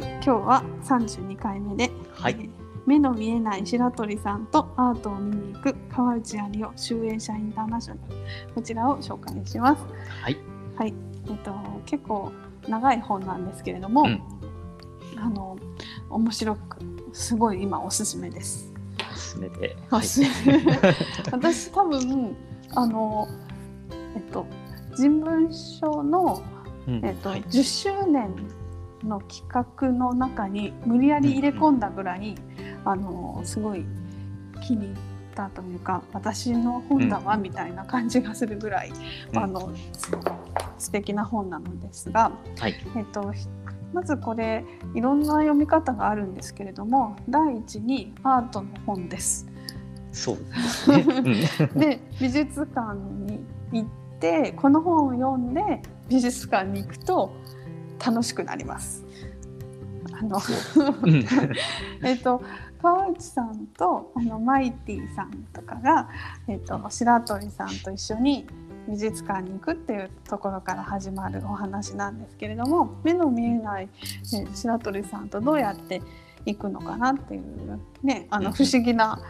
はい、今日は32回目で、はいえー目の見えない白鳥さんとアートを見に行く川内有夫集英社インターナショナルこちらを紹介します。はい。はい、えっと結構長い本なんですけれども、うんあの面白くすごい今おすすめです。おすすめで。おすすめ 私多分あのえっと人文書のうんえっとはい10周年の企画の中に無理やり入れ込んだぐらい、あのすごい気に入ったというか私の本だわみたいな感じがするぐらい、うんあの素敵な本なのですが、はい。えっと、ひまずこれいろんな読み方があるんですけれども第一にアートの本です。そうですね。うん で美術館に行ってこの本を読んで美術館に行くと楽しくなります。あのうん えっと川内さんとあのマイティさんとかが、えっと白鳥さんと一緒に美術館に行くっていうところから始まるお話なんですけれども目の見えない、えー白鳥さんとどうやって行くのかなっていうねあのうん不思議な。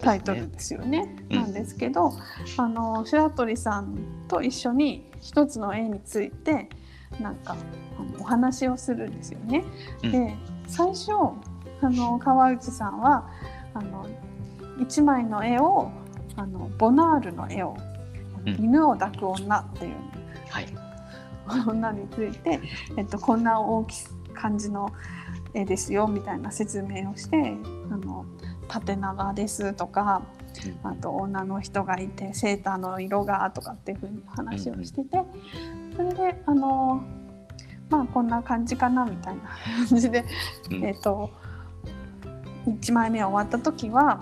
タイトルですよね。うんなんですけど、あの白鳥さんと一緒に一つの絵についてなんかあのお話をするんですよね。うんで最初あの川内さんはあの一枚の絵をあのボナールの絵を、うん犬を抱く女っていうはい。女について、えっと、こんな大きい感じの絵ですよみたいな説明をしてあの縦長ですとかあと女の人がいてセーターの色がとかっていうふうに話をしててそれであのまあこんな感じかなみたいな感じで、うんえっと1枚目終わった時は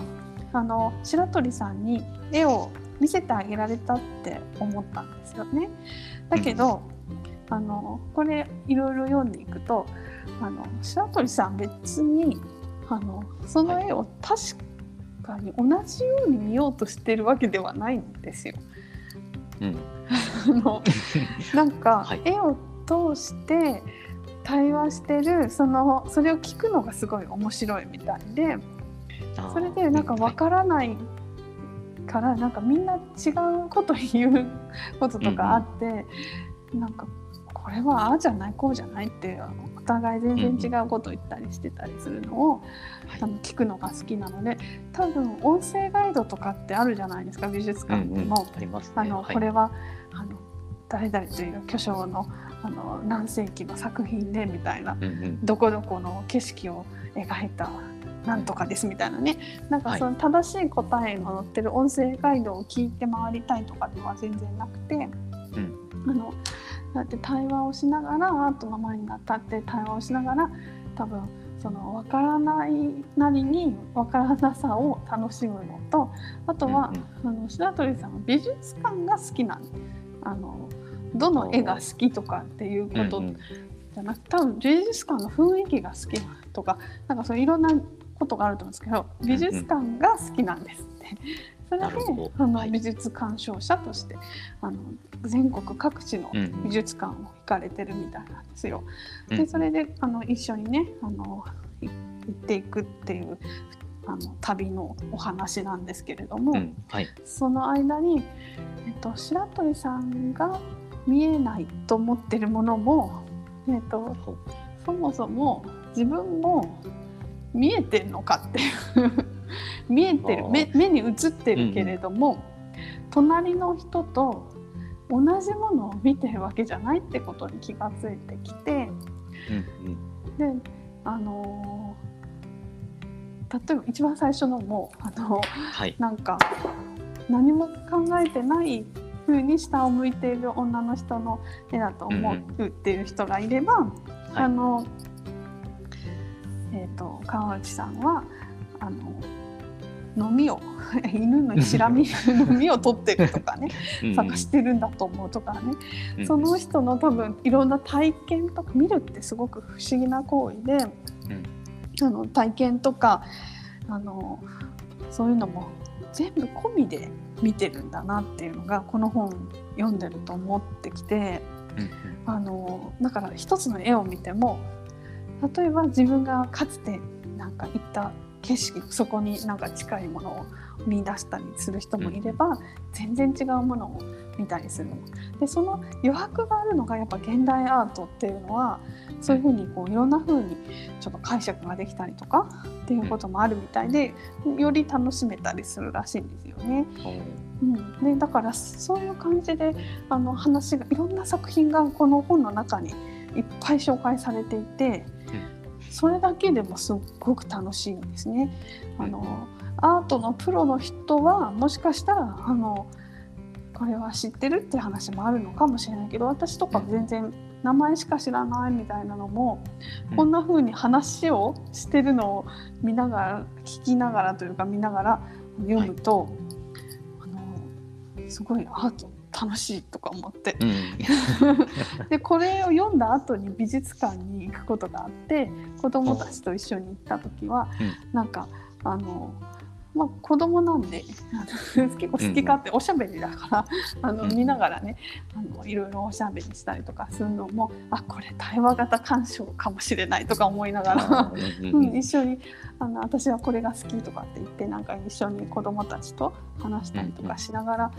あの白鳥さんに絵を見せてあげられたって思ったんですよね。だけど、あのこれいろいろ読んでいくとあの白鳥さん別にあのその絵を確かに同じように見ようとしてるわけではないんですよ。うん。あの なんかはい。絵を通して対話してるそのそれを聞くのがすごい面白いみたいでそれでなんかわからないからなんかみんな違うこと言うこととかあって、なんかこれはああじゃないこうじゃないってお互い全然違うこと言ったりしてたりするのを、はい。あの聞くのが好きなので多分音声ガイドとかってあるじゃないですか美術うんうん。館にも。ありますね。あのはい。これは誰々という巨匠のあの何世紀の作品でみたいなうんうん。どこどこの景色を描いたなんとかですみたいなね。なんかはい。その正しい答えの載ってる音声ガイドを聞いて回りたいとかでは全然なくて、うん。あのだって対話をしながらアートの前に立って対話をしながら多分その分からないなりに分からなさを楽しむのとあとは、あの白鳥さんは美術館が好きなんあのどの絵が好きとかっていうことうんうん。じゃなくて多分美術館の雰囲気が好きなとかなんかそういろんなことがあると思うんですけど美術館が好きなんですって。それであの、はい。美術鑑賞者としてあの全国各地のうんうん。美術館を行かれてるみたいなんですよ。うん。でそれであの一緒にねあのい行っていくっていうあの旅のお話なんですけれども、うん。はい。その間に、えっと、白鳥さんが見えないと思ってるものも、えっと、そもそも自分も見えてるのかっていう 見えてる目目に映ってるけれども、隣の人と同じものを見てるわけじゃないってことに気がついてきてうんうんであのー例えば一番最初のもあのはい。なんか何も考えてない風に下を向いている女の人の絵だと思うっていう人がいれば、あの、えー、と川内さんはあの飲みを 犬のしらみ飲みを取ってるとかね 探してるんだと思うとかね、うん。その人の多分いろんな体験とか見るってすごく不思議な行為で、あの体験とかあのそういうのも全部込みで見てるんだなっていうのがこの本読んでると思ってきてあのだから一つの絵を見ても例えば自分がかつてなんか行った景色そこになんか近いものを見出したりする人もいれば、うん、全然違うものを見たりするでその余白があるのがやっぱ現代アートっていうのはそういうふうにこういろんなふうにちょっと解釈ができたりとかっていうこともあるみたいでより楽しめたりするらしいんですよね。うん、ねだからそういう感じであの話がいろんな作品がこの本の中にいっぱい紹介されていて。それだけでもすっごく楽しいんですね。あのアートのプロの人はもしかしたらあのこれは知ってるっていう話もあるのかもしれないけど私とか全然名前しか知らないみたいなのも、うん、こんな風に話をしてるのを見ながら聞きながらというか見ながら読むと、はい、あのすごいアート楽しいとか思って、うん、でこれを読んだ後に美術館に行くことがあって子どもたちと一緒に行った時は、うん、なんかあのまあ、子供なんで結構好き勝手おしゃべりだから、あの見ながらねあのいろいろおしゃべりしたりとかするのもあこれ対話型鑑賞かもしれないとか思いながら、うん、一緒にあの私はこれが好きとかって言ってなんか一緒に子供たちと話したりとかしながら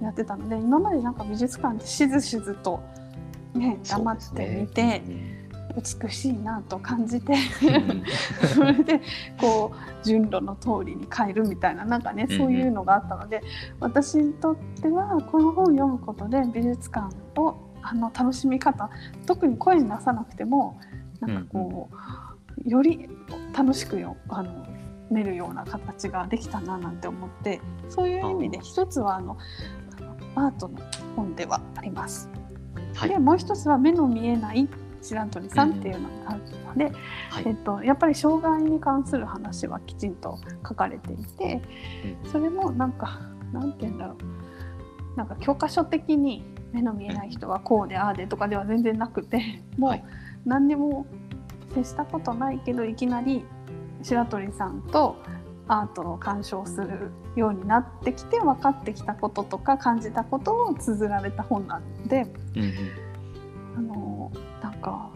やってたので今までなんか美術館でしずしずとね黙って見て。美しいなと感じて それでこう順路の通りに帰るみたいななんかねそういうのがあったので、私にとってはこの本を読むことで美術館をあの楽しみ方特に声に出さなくてもなんかこう、より楽しくよあの見るような形ができたななんて思ってそういう意味で一つはあのアートの本ではあります。はい、でもう一つは目の見えない白鳥さんっていうのがあるので、はい、えっと、やっぱり障害に関する話はきちんと書かれていて、それもなんかなんて言うんだろう。なんか教科書的に目の見えない人はこうでああでとかでは全然なくてもう何にも接したことないけどいきなり白鳥さんとアートを鑑賞するようになってきて分かってきたこととか感じたことを綴られた本なんで、うん、あのなんか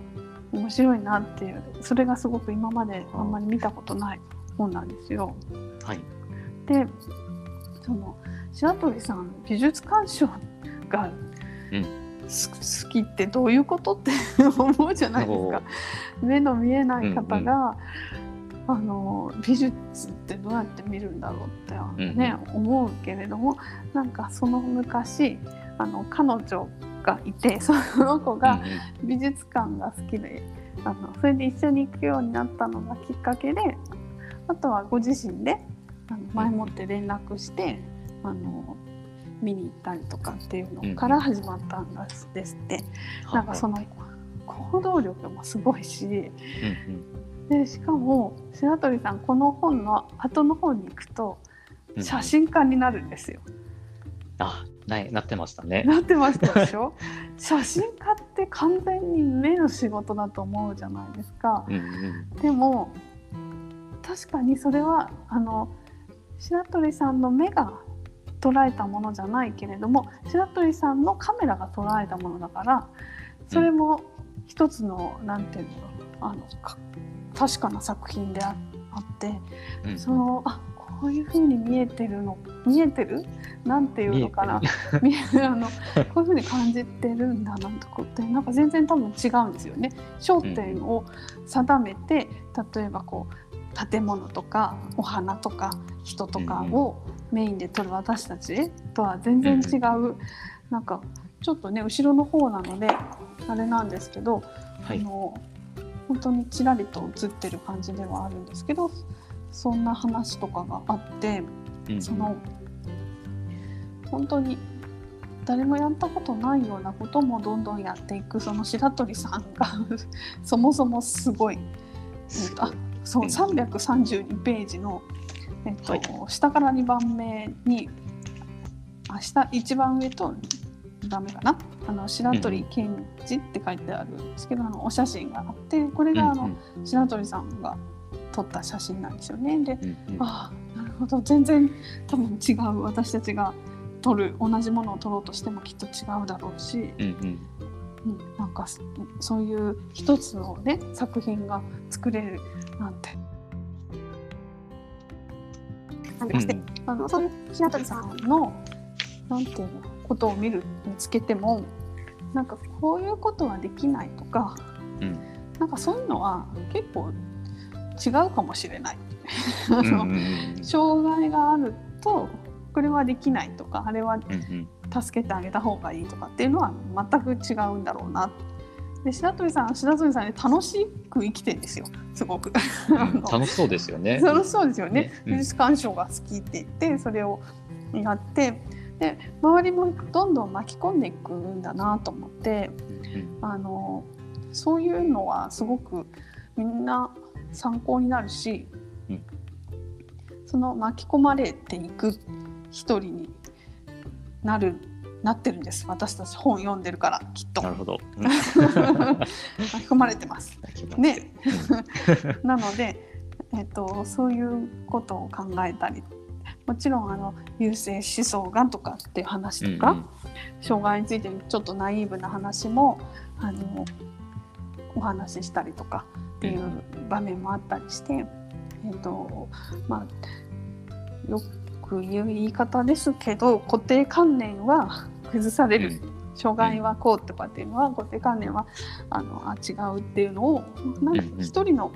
面白いなっていうそれがすごく今まであんまり見たことない本なんですよ。はい、でその白鳥さん美術鑑賞が、うん、好きってどういうことって 思うじゃないですか。目の見えない方が、うんうん、あの美術ってどうやって見るんだろうってね、うんうん、思うけれどもなんかその昔あの彼女がいてその子が美術館が好きで、あのそれで一緒に行くようになったのがきっかけであとはご自身であの前もって連絡してあの見に行ったりとかっていうのから始まったんですって。なんかその行動力もすごいし、でしかも白鳥さんこの本の後の方に行くと写真家になるんですよ。あないなってましたね。なってましたでしょ？写真家って完全に目の仕事だと思うじゃないですか。うんうん、でも確かにそれはあの白鳥さんの目が捉えたものじゃないけれども白鳥さんのカメラが捉えたものだからそれも一つの何、うん、て言うのあの確かな作品であって、うん、そのあこういうふうに見えてるの見えてる？なんていうのかな？見える。あのこういうふうに感じてるんだなんてこってなんか全然多分違うんですよね。焦点を定めて、例えばこう建物とかお花とか人とかをメインで撮る私たちとは全然違う、なんかちょっとね後ろの方なのであれなんですけど、はい、あの本当にちらりと映ってる感じではあるんですけどそんな話とかがあって、うん、その本当に誰もやったことないようなこともどんどんやっていくその白鳥さんが そもそもすごい、えっと、あそう332ページの、えっと、はい、下から2番目にあ下一番上とダメかな？あの白鳥健治って書いてあるんですけど、あのお写真があってこれがあの、白鳥さんが撮った写真なんですよね。で、うんうん、ああほど。全然多分違う。私たちが撮る同じものを撮ろうとしてもきっと違うだろうし、うんうん、うん、なんかそそういう一つのね作品が作れるなんて。なんでしてあのそういう白鳥さんのなんていうのことを見る見つけてもなんかこういうことはできないとか、うん。なんかそういうのは結構違うかもしれない。障害があるとこれはできないとかあれは助けてあげた方がいいとかっていうのは全く違うんだろうな。で白鳥さん白鳥さんね楽しく生きてるんですよ。すごく。楽しそうですよね。楽しそうですよね。美術鑑賞が好きって言ってそれをやってで周りもどんどん巻き込んでいくんだなと思ってうん。あのそういうのはすごくみんな参考になるし、うんその巻き込まれていく一人になるなってるんです。私たち本読んでるからきっと。なるほど。うん。巻き込まれてます。ね。なので、えっと、そういうことを考えたりもちろんあの優性思想がとかっていう話とか、うん。障害についてちょっとナイーブな話もあのお話ししたりとかっていう場面もあったりして、えっとまあ、よく言う言い方ですけど固定観念は崩される、障害はこうとかっていうのは固定観念はあのあ違うっていうのを一人の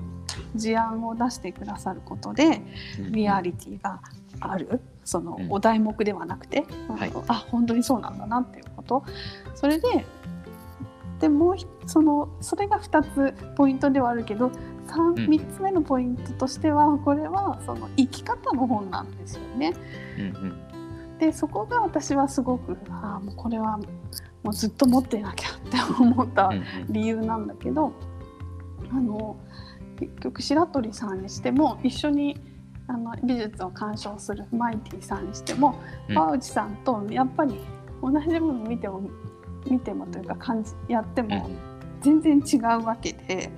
事案を出してくださることでうんリアリティがある。そのうん。お題目ではなくて、はい。あ本当にそうなんだなっていうこと。それででもうひそのそれが2つポイントではあるけど 3, うん。3つ目のポイントとしてはこれはその生き方の本なんですよね。うんうん。でそこが私はすごくあーもうこれはもうずっと持ってなきゃって思ったうんうん。理由なんだけどあの結局白鳥さんにしても一緒にあの美術を鑑賞するマイティさんにしてもうん。川内さんとやっぱり同じもの見ても見てもというか感じやってうんも全然違うわけで、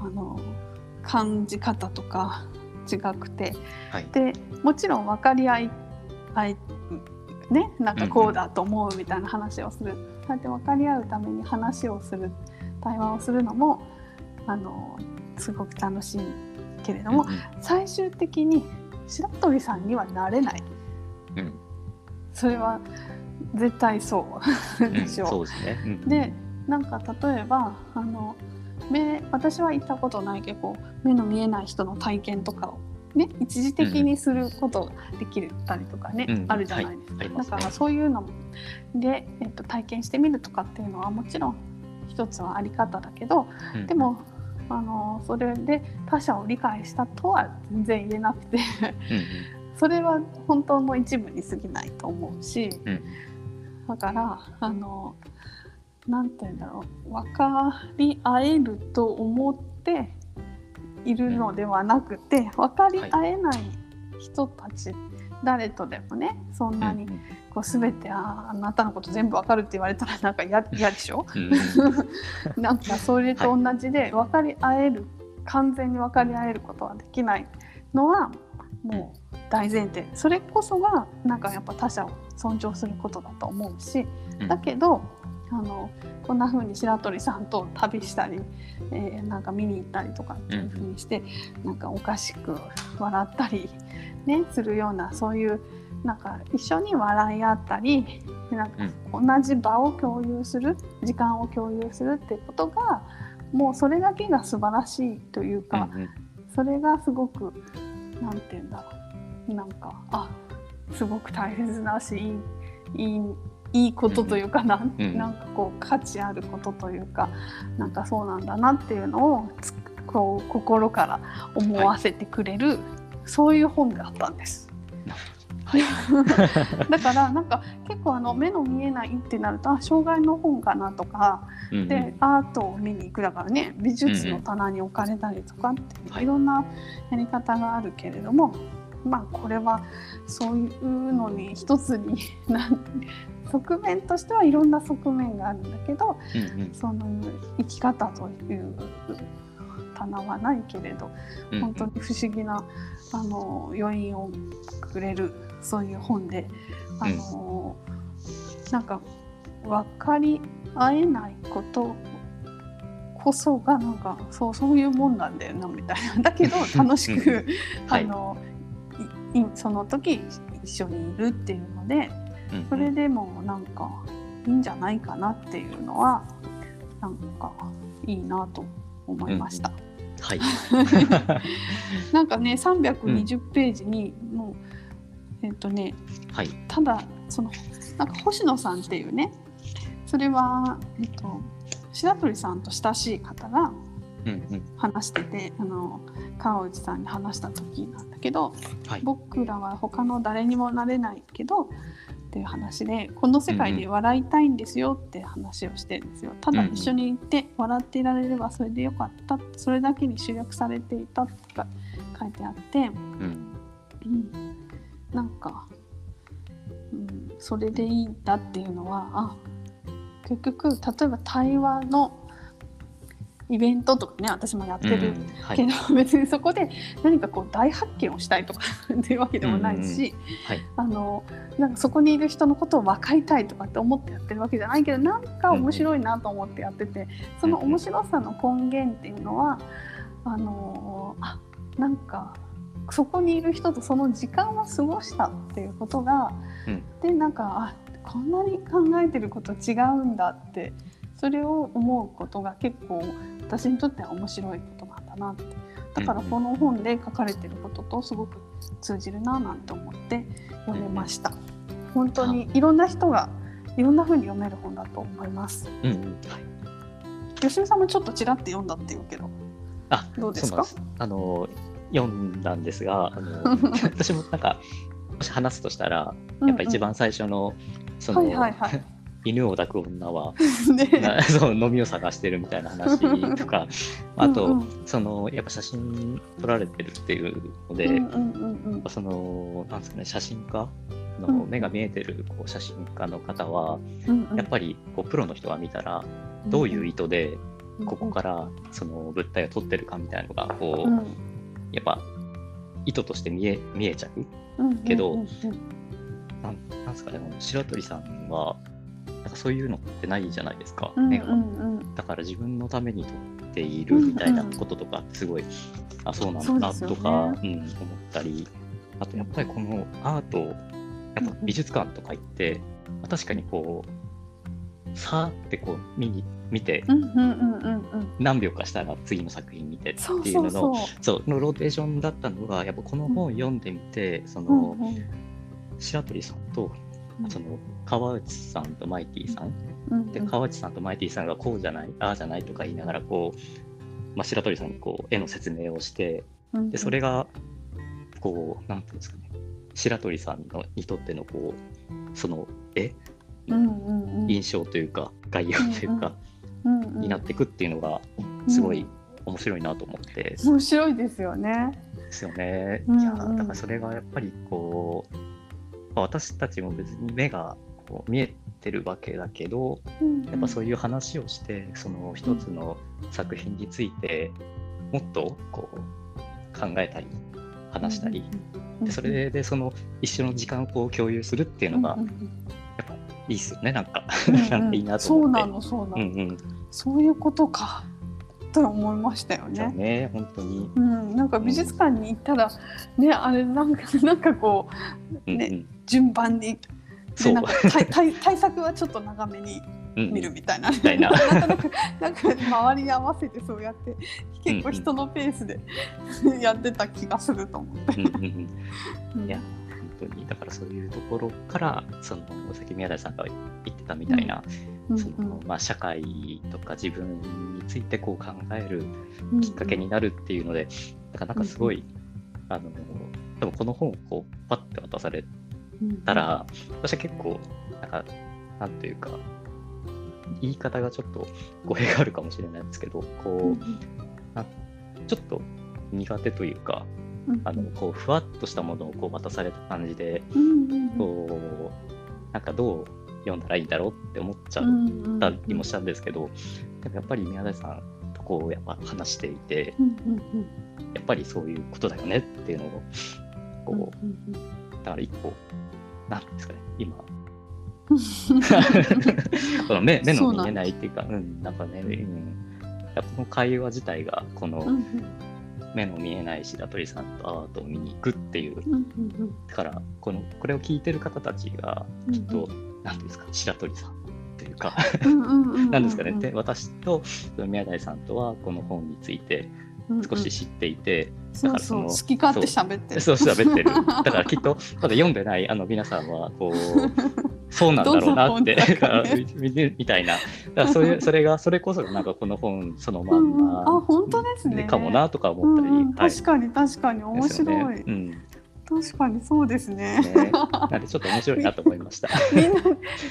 あの感じ方とか違くて。はい。でもちろん分かり合い合いねなんかこうだと思うみたいな話をする、そうやって分かり合うために話をする。対話をするのもあのすごく楽しいけれども、うん最終的に白鳥さんにはなれない。うん。それは絶対そううんでしょ。う。そうですね。うん。でなんか例えばあの目私は行ったことないけど目の見えない人の体験とかを、ね、一時的にすることができたりとかね、うんあるじゃないですか、はい。だからそういうので、えっと、体験してみるとかっていうのはもちろん一つはあり方だけどうん。でもあのそれで他者を理解したとは全然言えなくてうん。それは本当の一部に過ぎないと思うし。うん。だからあのなんて言うんだろう。分かり合えると思っているのではなくて分かり合えない人たち、誰とでもねそんうんなにこう全てああなたのこと全部分かるって言われたら なんか嫌嫌でしょ？うん。う んなんかそれと同じで分かり合える完全に分かり合えることはできないのはもう大前提。それこそがなんかやっぱ他者を尊重することだと思うしうん。だけどあのこんな風に白鳥さんと旅したり、えーなんか見に行ったりとかっていう風にして、なんかおかしく笑ったり、ね、するようなそういうなんか一緒に笑い合ったりなんか同じ場を共有する時間を共有するってことがもうそれだけが素晴らしいというか、うんうん。それがすごくなんて言うんだろう。なんかあすごく大切だしいいいいいいことというかなん,、うん。なんかこう価値あることというかなんかそうなんだなっていうのをつこう心から思わせてくれる、そういう本だったんです。はい。だからなんか結構あの目の見えないってなるとあ障害の本かなとかうんうん。でアートを見に行くだからね美術の棚に置かれたりとかっていうはい。いろんなやり方があるけれども、まあこれはそういうのに一つに側面としてはいろんな側面があるんだけどうんうん。その生き方という棚はないけれどうん本当に不思議なあの余韻をくれるそういう本であの、なんか分かり合えないことこそがなんかそうそういうもんなんだよなみたいな。だけど楽しくあはい。のいいその時一緒にいるっていうのでうんそれでもなんかいいんじゃないかなっていうのはなんかいいなと思いました。はい。なんかね320ページにもう、えっ、とねはい。ただそのなんか星野さんっていうねそれは、えっと、白鳥さんと親しい方がうんうん。話しててあの川内さんに話した時なんだけどはい。僕らは他の誰にもなれないけどっていう話でこの世界で笑いたいんですよって話をしてるんですよ。ただ一緒にいて笑っていられればそれでよかったそれだけに集約されていたとか書いてあって、うん。うん、なんか、うん、それでいいんだっていうのはあ結局例えば対話のイベントとかね私もやってるうんはいけ。ど、別にそこで何かこう大発見をしたいとか っていうわけでもないし、はい。あのなんかそこにいる人のことを分かりたいとかって思ってやってるわけじゃないけどなんか面白いなと思ってやってて、その面白さの根源っていうのはあのあなんかそこにいる人とその時間を過ごしたっていうことが、うんでなんかあこんなに考えてること違うんだってそれを思うことが結構私にとっては面白いことなんだなってだからこの本で書かれてることとすごく通じるななんて思って読めました。本当にいろんな人がいろんな風に読める本だと思います。うんうん。はい。吉見さんもちょっとちらって読んだっていうけど、あ、どうですか？そうなんあの読んだんですが、あの 私もなんかもし話すとしたら、やっぱ一番最初の、その、はいはいはい。犬を抱く女は ね。な そう飲みを探してるみたいな話とか、あと、うんうん。そのやっぱ写真撮られてるっていうので、うんうんうんうん。そのなんですかね写真家うん。の目が見えてるこう写真家の方は、うんうん。やっぱりこうプロの人が見たらどういう意図でここからその物体を撮ってるかみたいなのがこう、うん。やっぱ意図として見え見えちゃううんけどうんうん。なんなんですかね白鳥さんはなんかそういうのってないじゃないですか、うんうんうん。だから自分のために撮っているみたいなこととかすごい、あそうなんだなとか、ようん、思ったりあとやっぱりこのアートやっぱ美術館とか行って、まあ確かにこうさーってこう見に見てうんうんうんうんうん。何秒かしたら次の作品見てってそういうののそうそうそう。のローテーションだったのがやっぱこの本読んでみて、そうんのうん。白鳥さんとうんその川内さんとマイティさん。うん。で川内さんとマイティさんがこうじゃないああじゃないとか言いながらこう、まあ、白鳥さんにこう絵の説明をしてうん。でそれがこうなんていうんですかね。白鳥さんのにとってのこうその絵？うんうんうん。印象というか概要というかうんうん。になっていくっていうのがすごい面白いなと思って。面白いですよね。ですよね。うんうん。いやだからそれがやっぱりこうまあ私たちも別に目がこう見えてるわけだけどやっぱそういう話をしてその一つの作品についてもっとこう考えたり話したり、でそれでその一緒の時間をこう共有するっていうのがうんうんやっぱいいっすよねなんか、うん なんかいいなとそう思って。なのそうなの、うんうん、そういうことか。と思いましたよそうね。ね本当に、うん、なんか美術館に行ったら、ね、あれなんか、なんかこう、ね、うんうん、順番に。そう。でなんか対 対対策はちょっと長めにうん。うん見るみたいな、たいな。なんかなんか周りに合わせてそうやって結構人のペースで やってた気がすると思って。うんうんうん。うん。いや本当に。だからそういうところからそのさっき宮台さんが言ってたみたいな、うん。そのまあ、社会とか自分についてこう考えるうんきっかけになるっていうので、なかなかすごい、あの多分この本をこうパッて渡されたら、私は結構なんかなんというか言い方がちょっと語弊があるかもしれないんですけどこうちょっと苦手というかあのこうふわっとしたものをこう渡された感じでこうなんかどう読んだらいいんだろうって思っちゃったりもしたんですけど、でもやっぱり宮台さんとこうやっぱ話していてやっぱりそういうことだよねっていうのをこうだから一個なんですかね今 この目目の見えないっていうかうんなんかね、うん、この会話自体がこの、目の見えない白鳥さんとアートを見に行くっていう、だからこのこれを聞いてる方たちがきっと何ていうんですか白鳥さんというか。なんですかね。で私と宮台さんとはこの本について少し知っていて、うんう。ん、だからその好き勝手喋ってる。そう喋ってる。だからきっとまだ読んでないあの皆さんはこう そうなんだろうなって、ね、みたいな。だからそういうそれがそれこそなんかこの本そのまんま、うんうん、あ本当ですね。かもなとか思ったり、うんうん。はい、確かに確かに。面白い、ね、うん確かにそうですね。ねなんでちょっと面白いなと思いました。みんな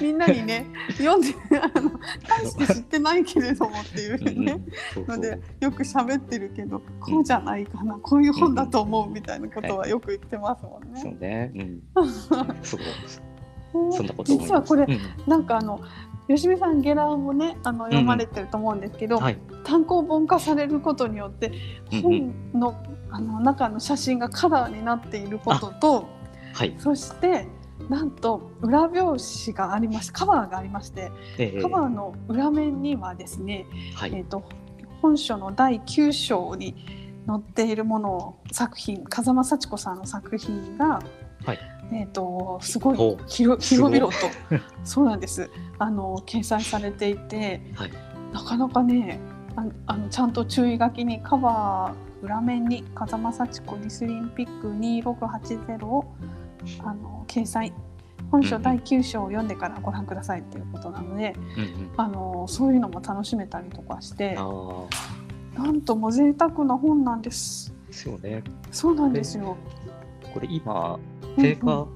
みんなにね 読んであの大して知ってないけれどもっていうねのでよく喋ってるけどこうじゃないかな、こういう本だと思うみたいなことはよく言ってますもんね。そうね。うん。そうそんなこと実はこれ、うん、なんかあの吉見さんゲラーもねあの読まれてると思うんですけど、うんはい、単行本化されることによって本のあの中の写真がカラーになっていることと、はい、そしてなんと裏表紙がありましてカバーがありまして、えー、カバーの裏面にはですね、はい、えーと、本書の第9章に載っているものを作品風間幸子さんの作品が、はい、えーと、すごい広々と。そうなんです。あの掲載されていて、はい、なかなかねああのちゃんと注意書きにカバー裏面に風間幸子ディスリンピック2680をあの掲載。本書第9章を読んでからご覧くださいっていうことなので、うんうん、あのそういうのも楽しめたりとかしてなんとも贅沢な本なんです。そうね。そうなんですよ。これ今定価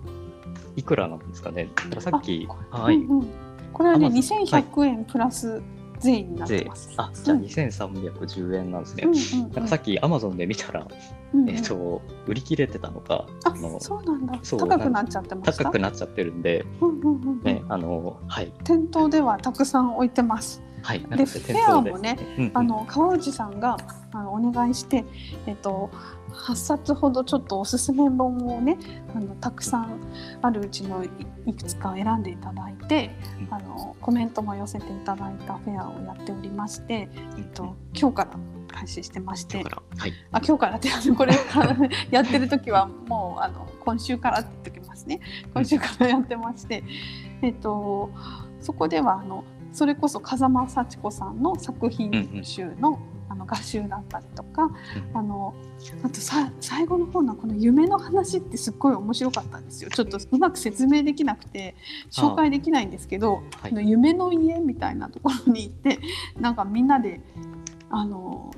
いくらなんですかね？うんうん、さっきはい、うんうん、これはね2100円プラス税になってます。あ、じゃあ2310円なんですね。うんうんうん、なんかさっきアマゾンで見たら、うんうん、えっ、ー、と売り切れてたのか、あのそうなんだ。高くなっちゃってま高くなっちゃってるんで、うんうんうん、ねあのはい。店頭ではたくさん置いてます。はい。でフェアもね、うんうん、あの川内さんがあのお願いして、えっ、ー、と8冊ほどちょっとおすすめ本をねあのたくさんあるうちのいくつか選んでいただいて、あのコメントも寄せていただいたフェアをやっておりまして、えっと、今日から開始してまして、はい、あ今日からってこれ やってる時はもうあの今週からって言っておきますね。今週からやってまして、えっと、そこではあのそれこそ風間幸子さんの作品集の、あの画集だったりとか、あのあとさ最後の方のこの夢の話ってすっごい面白かったんですよ。ちょっとうまく説明できなくて紹介できないんですけど、はい、の夢の家みたいなところに行ってなんかみんなであの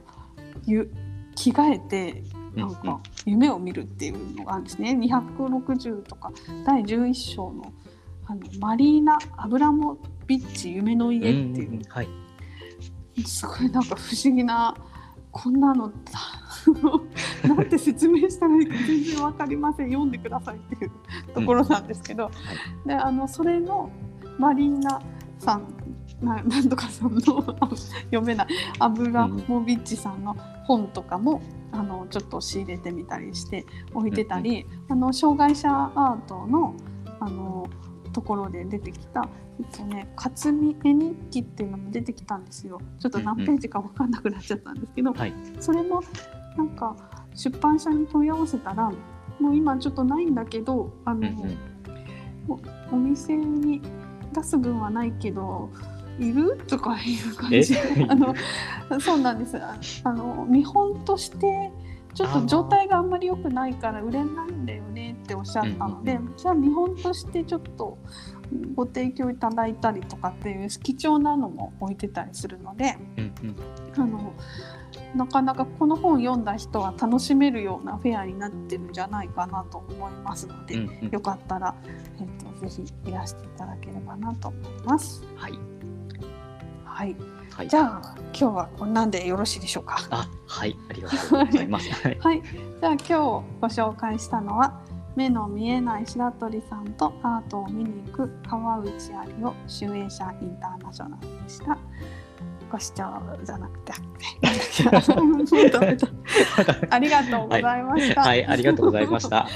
ゆ着替えてなんか夢を見るっていうのがあるんですね。260とか第11章のあのマリーナ・アブラモビッチ夢の家っていう、うんうん。はい、すごいなんか不思議なこんなの なんて説明したらいいか全然分かりません。読んでくださいっていうところなんですけど、うんはい、であのそれのマリーナさんななんとかさんの読めない。アブラモビッチさんの本とかも、あのちょっと仕入れてみたりして置いてたり、うん、あの障害者アートのところで出てきた、えっとね、勝見絵日記っていうのも出てきたんですよ。ちょっと何ページか分かんなくなっちゃったんですけど、うんうん、それもなんか出版社に問い合わせたらもう今ちょっとないんだけどあの、うんうん、おお店に出す分はないけどいる？とかいう感じ あのそうなんです。あの見本としてちょっと状態があんまり良くないから売れないんだよねっておっしゃったので、うんうん、じゃあ見本としてちょっとご提供いただいたりとかっていう貴重なのも置いてたりするので、うんうん、あのなかなかこの本読んだ人は楽しめるようなフェアになってるんじゃないかなと思いますので、うんうん、よかったら、えーと、とぜひいらしていただければなと思います。はい、はい。はい、じゃあ今日はこんなんでよろしいでしょうか？あはい。ありがとうございます。はい、じゃあ今日ご紹介したのは目の見えない白鳥さんとアートを見に行く川内有を集英社インターナショナルでした。ご視聴じゃなくて ありがとうございました。はい、はい、ありがとうございました。